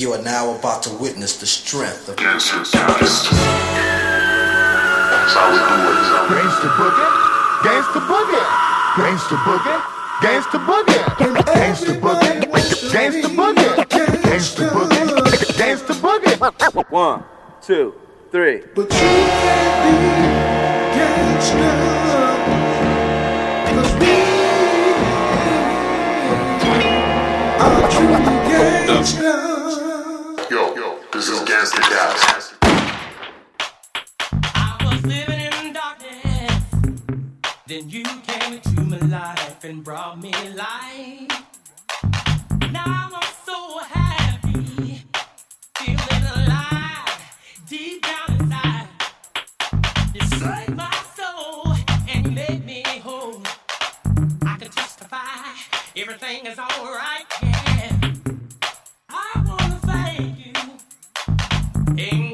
You are now about to witness the strength of Gangsta Dust. That's how we do it. Gangsta boogie, gangsta boogie, gangsta boogie, gangsta boogie, gangsta boogie, gangsta boogie, gangsta boogie, gangsta boogie. One, two, three. But you can't be gangsta. Cause we are true gangsta. Gangsta. I was living in darkness. Then you came into my life and brought me light. Now I'm so happy, feeling alive deep down inside. You saved my soul and you made me whole. I can testify everything is alright. Ain't